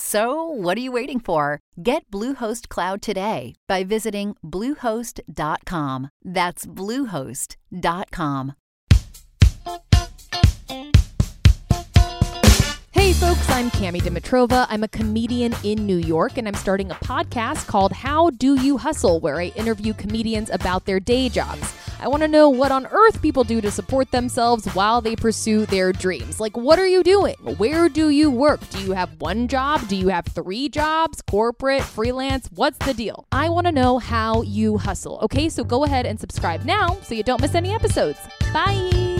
So, what are you waiting for? Get Bluehost Cloud today by visiting Bluehost.com. That's Bluehost.com. Hey folks, I'm Cami Dimitrova. I'm a comedian in New York and I'm starting a podcast called How Do You Hustle, where I interview comedians about their day jobs. I want to know what on earth people do to support themselves while they pursue their dreams. Like, what are you doing? Where do you work? Do you have one job? Do you have three jobs? Corporate, freelance? What's the deal? I want to know how you hustle. Okay, so go ahead and subscribe now so you don't miss any episodes. Bye.